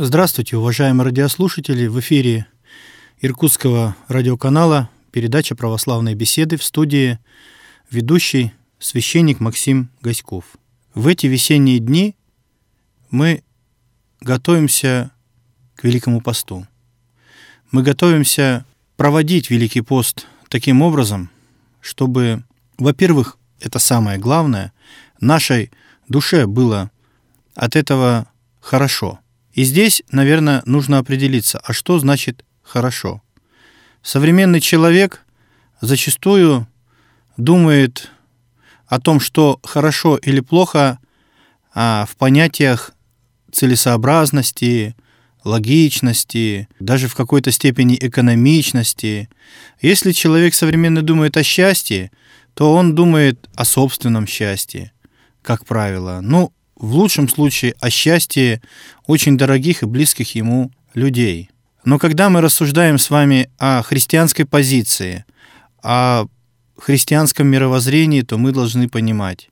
Здравствуйте, уважаемые радиослушатели. В эфире Иркутского радиоканала передача «Православные беседы» в студии ведущий священник Максим Гаськов. В эти весенние дни мы готовимся к Великому посту. Мы готовимся проводить Великий пост таким образом, чтобы, во-первых, это самое главное, нашей душе было от этого хорошо. И здесь, наверное, нужно определиться, а что значит хорошо. Современный человек зачастую думает о том, что хорошо или плохо а в понятиях целесообразности, логичности, даже в какой-то степени экономичности. Если человек современно думает о счастье, то он думает о собственном счастье, как правило. Ну, в лучшем случае о счастье очень дорогих и близких ему людей. Но когда мы рассуждаем с вами о христианской позиции, о христианском мировоззрении, то мы должны понимать,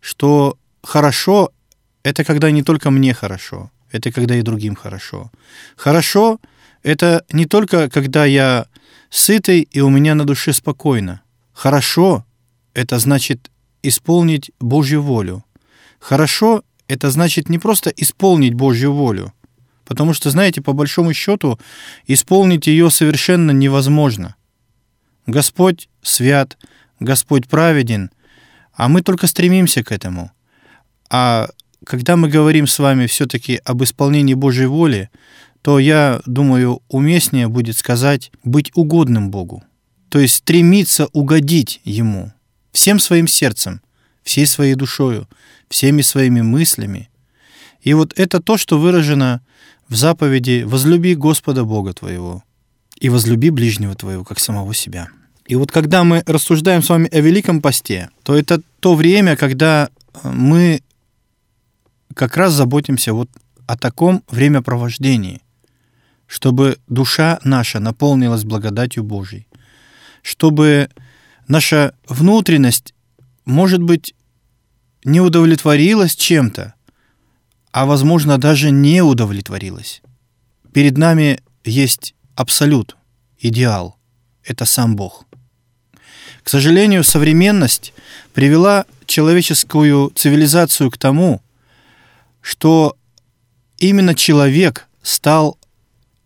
что хорошо — это когда не только мне хорошо, это когда и другим хорошо. Хорошо — это не только когда я сытый и у меня на душе спокойно. Хорошо это значит исполнить Божью волю. Хорошо — это значит не просто исполнить Божью волю, потому что, знаете, по большому счету, исполнить ее совершенно невозможно. Господь свят, Господь праведен, а мы только стремимся к этому. А когда мы говорим с вами все-таки об исполнении Божьей воли, то я думаю, уместнее будет сказать быть угодным Богу, то есть стремиться угодить Ему – всем своим сердцем, всей своей душою, всеми своими мыслями. И вот это то, что выражено в заповеди «возлюби Господа Бога твоего» и «возлюби ближнего твоего, как самого себя». И вот когда мы рассуждаем с вами о Великом посте, то это то время, когда мы как раз заботимся вот о таком времяпровождении, чтобы душа наша наполнилась благодатью Божьей, чтобы наша внутренность, может быть, не удовлетворилась чем-то, а, возможно, даже не удовлетворилась. Перед нами есть абсолют, идеал. Это сам Бог. К сожалению, современность привела человеческую цивилизацию к тому, что именно человек стал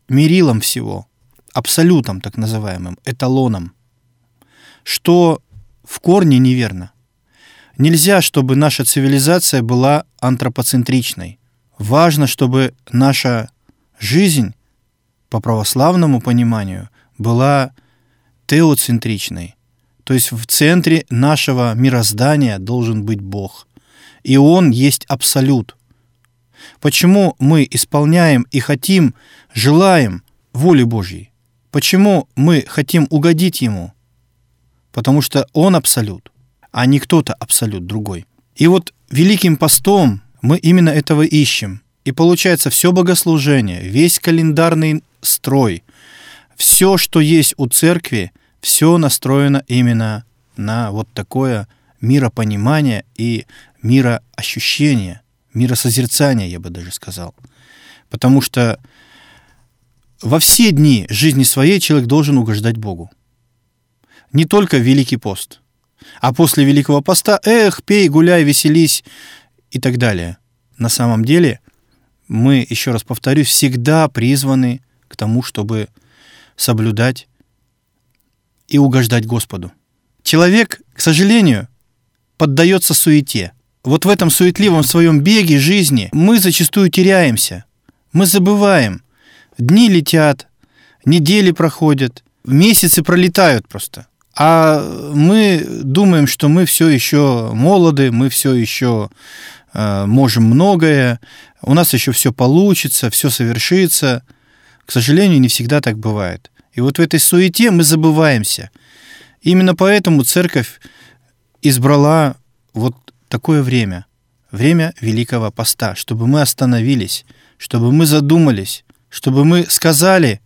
мерилом всего, абсолютом так называемым, эталоном – что в корне неверно. Нельзя, чтобы наша цивилизация была антропоцентричной. Важно, чтобы наша жизнь, по православному пониманию, была теоцентричной. То есть в центре нашего мироздания должен быть Бог. И Он есть абсолют. Почему мы исполняем и хотим, желаем воли Божьей? Почему мы хотим угодить Ему? потому что Он абсолют, а не кто-то абсолют другой. И вот Великим постом мы именно этого ищем. И получается все богослужение, весь календарный строй, все, что есть у церкви, все настроено именно на вот такое миропонимание и мироощущение, миросозерцание, я бы даже сказал. Потому что во все дни жизни своей человек должен угождать Богу не только Великий пост, а после Великого поста, эх, пей, гуляй, веселись и так далее. На самом деле мы, еще раз повторюсь, всегда призваны к тому, чтобы соблюдать и угождать Господу. Человек, к сожалению, поддается суете. Вот в этом суетливом своем беге жизни мы зачастую теряемся. Мы забываем. Дни летят, недели проходят, месяцы пролетают просто. А мы думаем, что мы все еще молоды, мы все еще э, можем многое, у нас еще все получится, все совершится. К сожалению, не всегда так бывает. И вот в этой суете мы забываемся. Именно поэтому церковь избрала вот такое время, время Великого Поста, чтобы мы остановились, чтобы мы задумались, чтобы мы сказали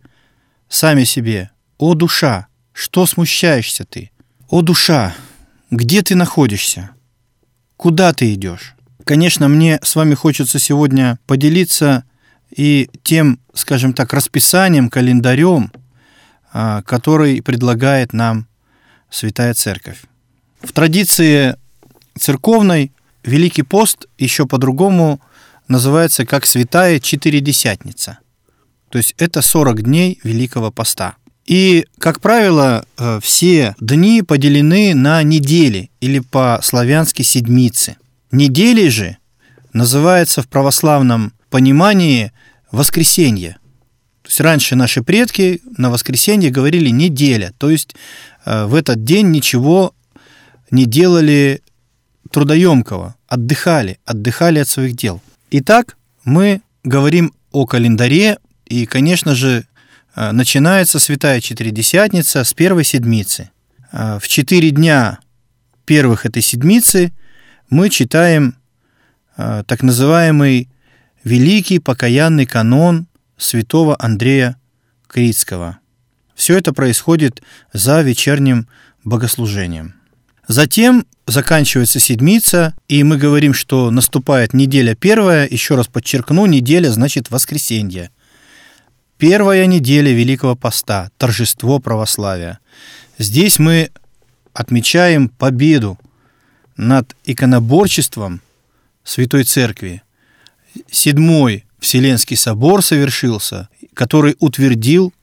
сами себе, о душа, что смущаешься ты? О, душа, где ты находишься? Куда ты идешь? Конечно, мне с вами хочется сегодня поделиться и тем, скажем так, расписанием, календарем, а, который предлагает нам Святая Церковь. В традиции церковной Великий пост еще по-другому называется как Святая Четыредесятница. То есть это 40 дней Великого поста. И, как правило, э, все дни поделены на недели или по-славянски седмицы. Недели же называется в православном понимании воскресенье. То есть раньше наши предки на воскресенье говорили неделя, то есть э, в этот день ничего не делали трудоемкого, отдыхали, отдыхали от своих дел. Итак, мы говорим о календаре, и, конечно же, начинается Святая Четыредесятница с первой седмицы. Э, в четыре дня первых этой седмицы мы читаем так называемый Великий покаянный канон святого Андрея Критского. Все это происходит за вечерним богослужением. Затем заканчивается седмица, и мы говорим, что наступает неделя первая. Еще раз подчеркну, неделя значит воскресенье. Первая неделя Великого Поста, торжество православия. Здесь мы отмечаем победу над иконоборчеством Святой Церкви. Седьмой Вселенский собор совершился, который утвердил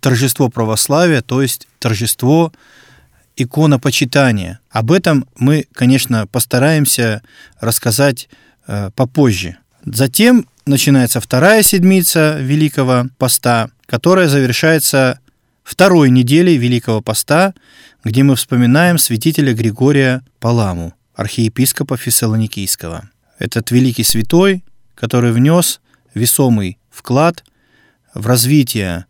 торжество православия, то есть торжество иконопочитания. Об этом мы, конечно, постараемся рассказать э, попозже. Затем начинается вторая седмица Великого Поста, которая завершается второй неделей Великого Поста, где мы вспоминаем святителя Григория Паламу, архиепископа Фессалоникийского. Этот великий святой, который внес весомый вклад в развитие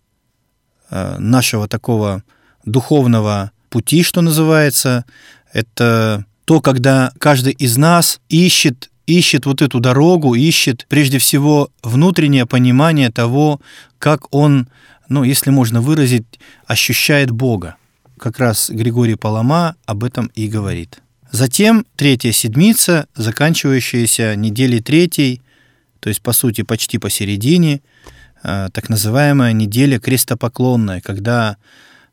э, нашего такого духовного пути, что называется. Это то, когда каждый из нас ищет ищет вот эту дорогу, ищет прежде всего внутреннее понимание того, как он, ну, если можно выразить, ощущает Бога. Как раз Григорий Палама об этом и говорит. Затем третья седмица, заканчивающаяся неделей третьей, то есть, по сути, почти посередине, а, так называемая неделя крестопоклонная, когда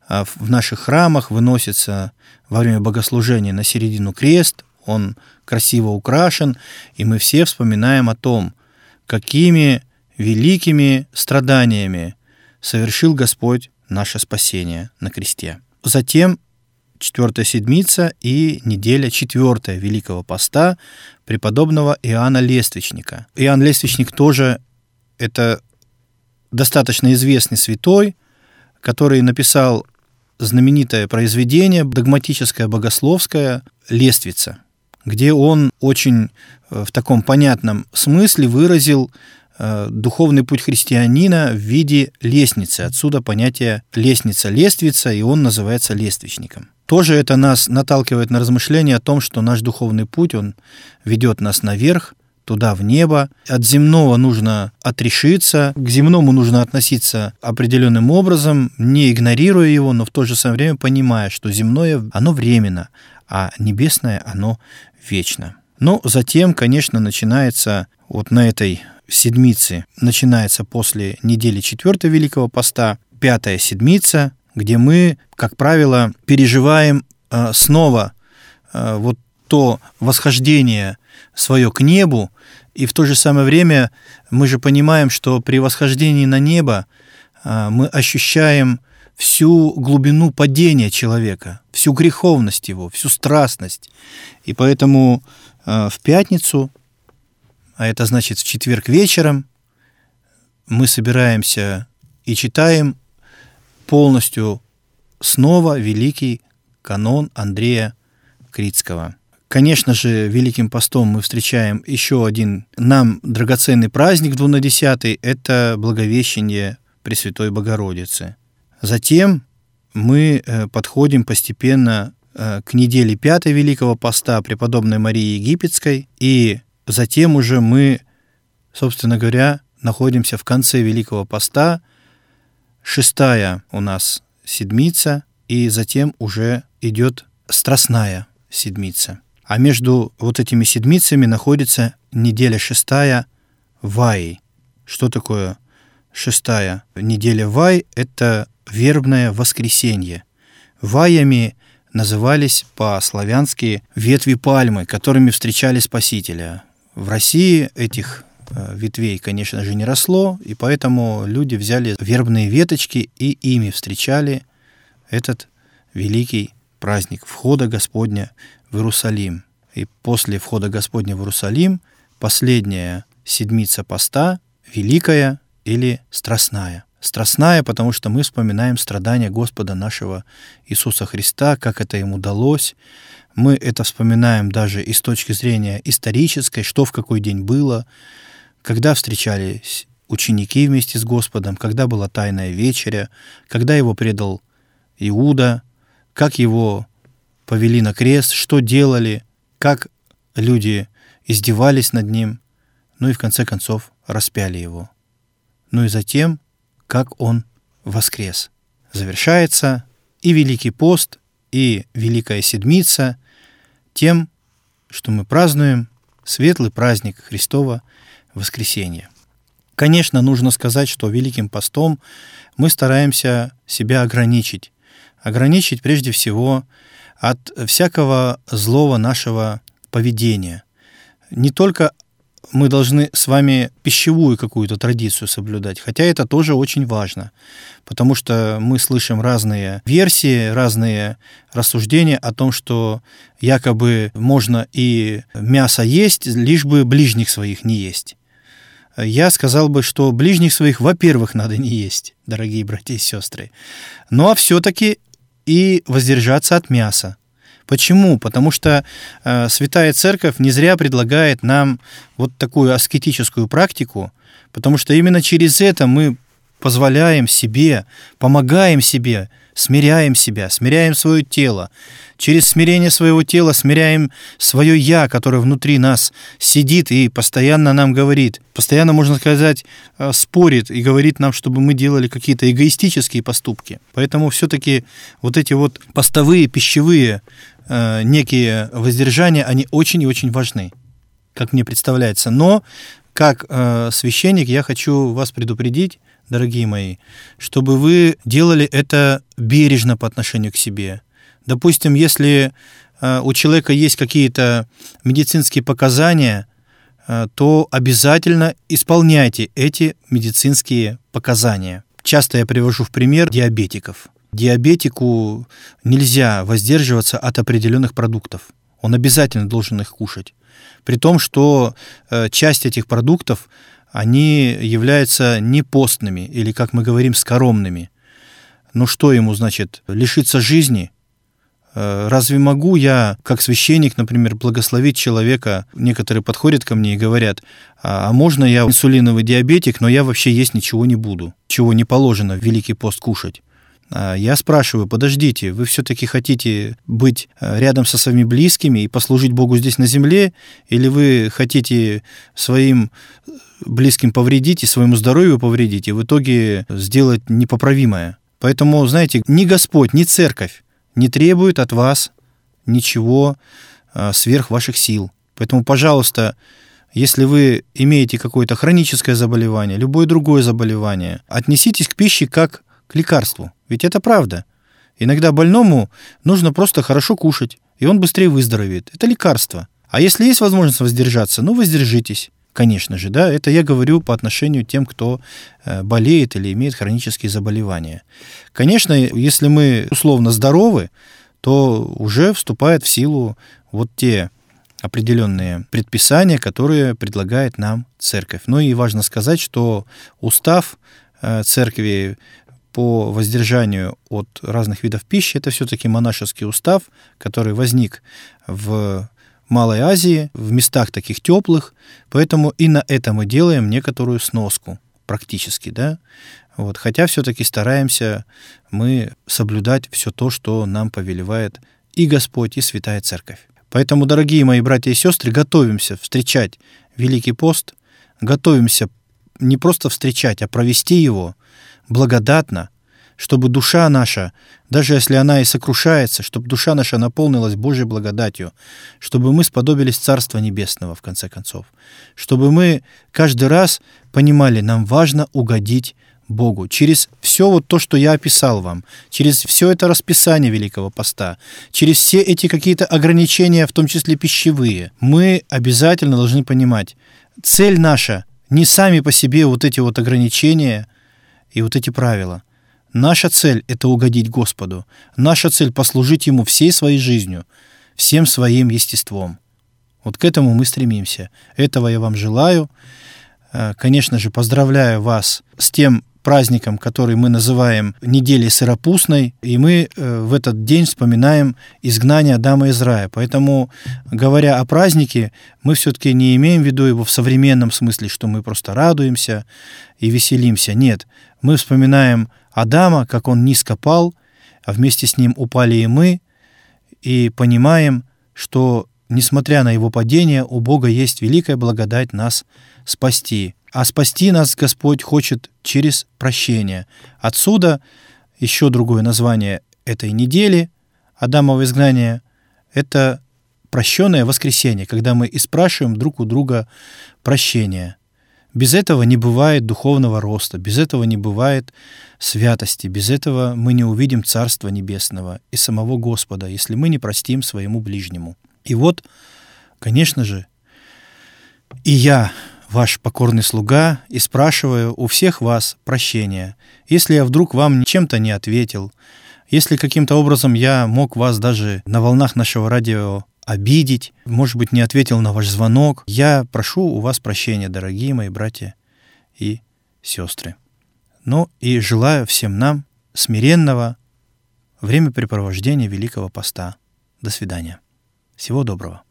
а, в наших храмах выносится во время богослужения на середину крест, он красиво украшен, и мы все вспоминаем о том, какими великими страданиями совершил Господь наше спасение на кресте. Затем четвертая седмица и неделя четвертая Великого Поста преподобного Иоанна Лествичника. Иоанн Лествичник тоже это достаточно известный святой, который написал знаменитое произведение догматическое, богословское «Лествица», где он очень э, в таком понятном смысле выразил э, духовный путь христианина в виде лестницы. Отсюда понятие лестница, лествица, и он называется лествичником. Тоже это нас наталкивает на размышление о том, что наш духовный путь, он ведет нас наверх, туда, в небо. От земного нужно отрешиться, к земному нужно относиться определенным образом, не игнорируя его, но в то же самое время понимая, что земное, оно временно, а небесное, оно вечно. Но затем, конечно, начинается вот на этой седмице, начинается после недели четвертой Великого Поста, пятая седмица, где мы, как правило, переживаем э, снова э, вот то восхождение свое к небу, и в то же самое время мы же понимаем, что при восхождении на небо э, мы ощущаем всю глубину падения человека, всю греховность его, всю страстность. И поэтому в пятницу, а это значит в четверг вечером, мы собираемся и читаем полностью снова великий канон Андрея Критского. Конечно же, Великим постом мы встречаем еще один нам драгоценный праздник двунадесятый – это Благовещение Пресвятой Богородицы. Затем мы э, подходим постепенно э, к неделе пятой Великого Поста преподобной Марии Египетской, и затем уже мы, собственно говоря, находимся в конце Великого Поста – шестая у нас седмица, и затем уже идет страстная седмица. А между вот этими седмицами находится неделя шестая Ваи. Что такое шестая неделя Вай? Это вербное воскресенье. Ваями назывались по-славянски ветви пальмы, которыми встречали Спасителя. В России этих э, ветвей, конечно же, не росло, и поэтому люди взяли вербные веточки и ими встречали этот великий праздник входа Господня в Иерусалим. И после входа Господня в Иерусалим последняя седмица поста, великая или страстная. Страстная, потому что мы вспоминаем страдания Господа нашего Иисуса Христа, как это ему удалось. Мы это вспоминаем даже и с точки зрения исторической, что в какой день было, когда встречались ученики вместе с Господом, когда была тайная вечеря, когда его предал Иуда, как его повели на крест, что делали, как люди издевались над ним, ну и в конце концов распяли его. Ну и затем как он воскрес. Завершается и Великий пост, и Великая Седмица тем, что мы празднуем светлый праздник Христова воскресения. Конечно, нужно сказать, что Великим постом мы стараемся себя ограничить. Ограничить прежде всего от всякого злого нашего поведения. Не только мы должны с вами пищевую какую-то традицию соблюдать, хотя это тоже очень важно, потому что мы слышим разные версии, разные рассуждения о том, что якобы можно и мясо есть, лишь бы ближних своих не есть. Я сказал бы, что ближних своих, во-первых, надо не есть, дорогие братья и сестры, ну а все-таки и воздержаться от мяса. Почему? Потому что э, Святая Церковь не зря предлагает нам вот такую аскетическую практику, потому что именно через это мы позволяем себе, помогаем себе, смиряем себя, смиряем свое тело. Через смирение своего тела смиряем свое «я», которое внутри нас сидит и постоянно нам говорит, постоянно, можно сказать, э, спорит и говорит нам, чтобы мы делали какие-то эгоистические поступки. Поэтому все-таки вот эти вот постовые, пищевые э, некие воздержания, они очень и очень важны, как мне представляется. Но как э, священник я хочу вас предупредить, дорогие мои, чтобы вы делали это бережно по отношению к себе. Допустим, если э, у человека есть какие-то медицинские показания, э, то обязательно исполняйте эти медицинские показания. Часто я привожу в пример диабетиков диабетику нельзя воздерживаться от определенных продуктов. Он обязательно должен их кушать. При том, что э, часть этих продуктов, они являются не постными или, как мы говорим, скоромными. Ну что ему, значит, лишиться жизни? Э, разве могу я, как священник, например, благословить человека? Некоторые подходят ко мне и говорят, а, а можно я инсулиновый диабетик, но я вообще есть ничего не буду, чего не положено в Великий пост кушать. А, я спрашиваю, подождите, вы все-таки хотите быть э, рядом со своими близкими и послужить Богу здесь на земле, или вы хотите своим э, близким повредить и своему здоровью повредить, и в итоге сделать непоправимое? Поэтому, знаете, ни Господь, ни Церковь не требует от вас ничего э, сверх ваших сил. Поэтому, пожалуйста, если вы имеете какое-то хроническое заболевание, любое другое заболевание, отнеситесь к пище как к лекарству. Ведь это правда. Иногда больному нужно просто хорошо кушать, и он быстрее выздоровеет. Это лекарство. А если есть возможность воздержаться, ну воздержитесь. Конечно же, да, это я говорю по отношению к тем, кто э, болеет или имеет хронические заболевания. Конечно, если мы условно здоровы, то уже вступает в силу вот те определенные предписания, которые предлагает нам церковь. Ну и важно сказать, что устав э, церкви по воздержанию от разных видов пищи, это все-таки монашеский устав, который возник в Малой Азии, в местах таких теплых, поэтому и на это мы делаем некоторую сноску практически, да, вот, хотя все-таки стараемся мы соблюдать все то, что нам повелевает и Господь, и Святая Церковь. Поэтому, дорогие мои братья и сестры, готовимся встречать Великий пост, готовимся не просто встречать, а провести его благодатно, чтобы душа наша, даже если она и сокрушается, чтобы душа наша наполнилась Божьей благодатью, чтобы мы сподобились Царства Небесного, в конце концов, чтобы мы каждый раз понимали, нам важно угодить Богу. Через все вот то, что я описал вам, через все это расписание Великого Поста, через все эти какие-то ограничения, в том числе пищевые, мы обязательно должны понимать, цель наша не сами по себе вот эти вот ограничения и вот эти правила. Наша цель — это угодить Господу. Наша цель — послужить Ему всей своей жизнью, всем своим естеством. Вот к этому мы стремимся. Этого я вам желаю. Э, конечно же, поздравляю вас с тем праздником, который мы называем неделей сыропустной, и мы э, в этот день вспоминаем изгнание Адама из рая. Поэтому, говоря о празднике, мы все-таки не имеем в виду его в современном смысле, что мы просто радуемся и веселимся. Нет, мы вспоминаем Адама, как он низко пал, а вместе с ним упали и мы, и понимаем, что, несмотря на его падение, у Бога есть великая благодать нас спасти. А спасти нас Господь хочет через прощение. Отсюда еще другое название этой недели, Адамово изгнание, это прощенное воскресенье, когда мы и спрашиваем друг у друга прощения. Без этого не бывает духовного роста, без этого не бывает святости, без этого мы не увидим Царства Небесного и самого Господа, если мы не простим своему ближнему. И вот, конечно же, и я ваш покорный слуга, и спрашиваю у всех вас прощения, если я вдруг вам чем-то не ответил, если каким-то образом я мог вас даже на волнах нашего радио обидеть, может быть, не ответил на ваш звонок, я прошу у вас прощения, дорогие мои братья и сестры. Ну и желаю всем нам смиренного времяпрепровождения Великого Поста. До свидания. Всего доброго.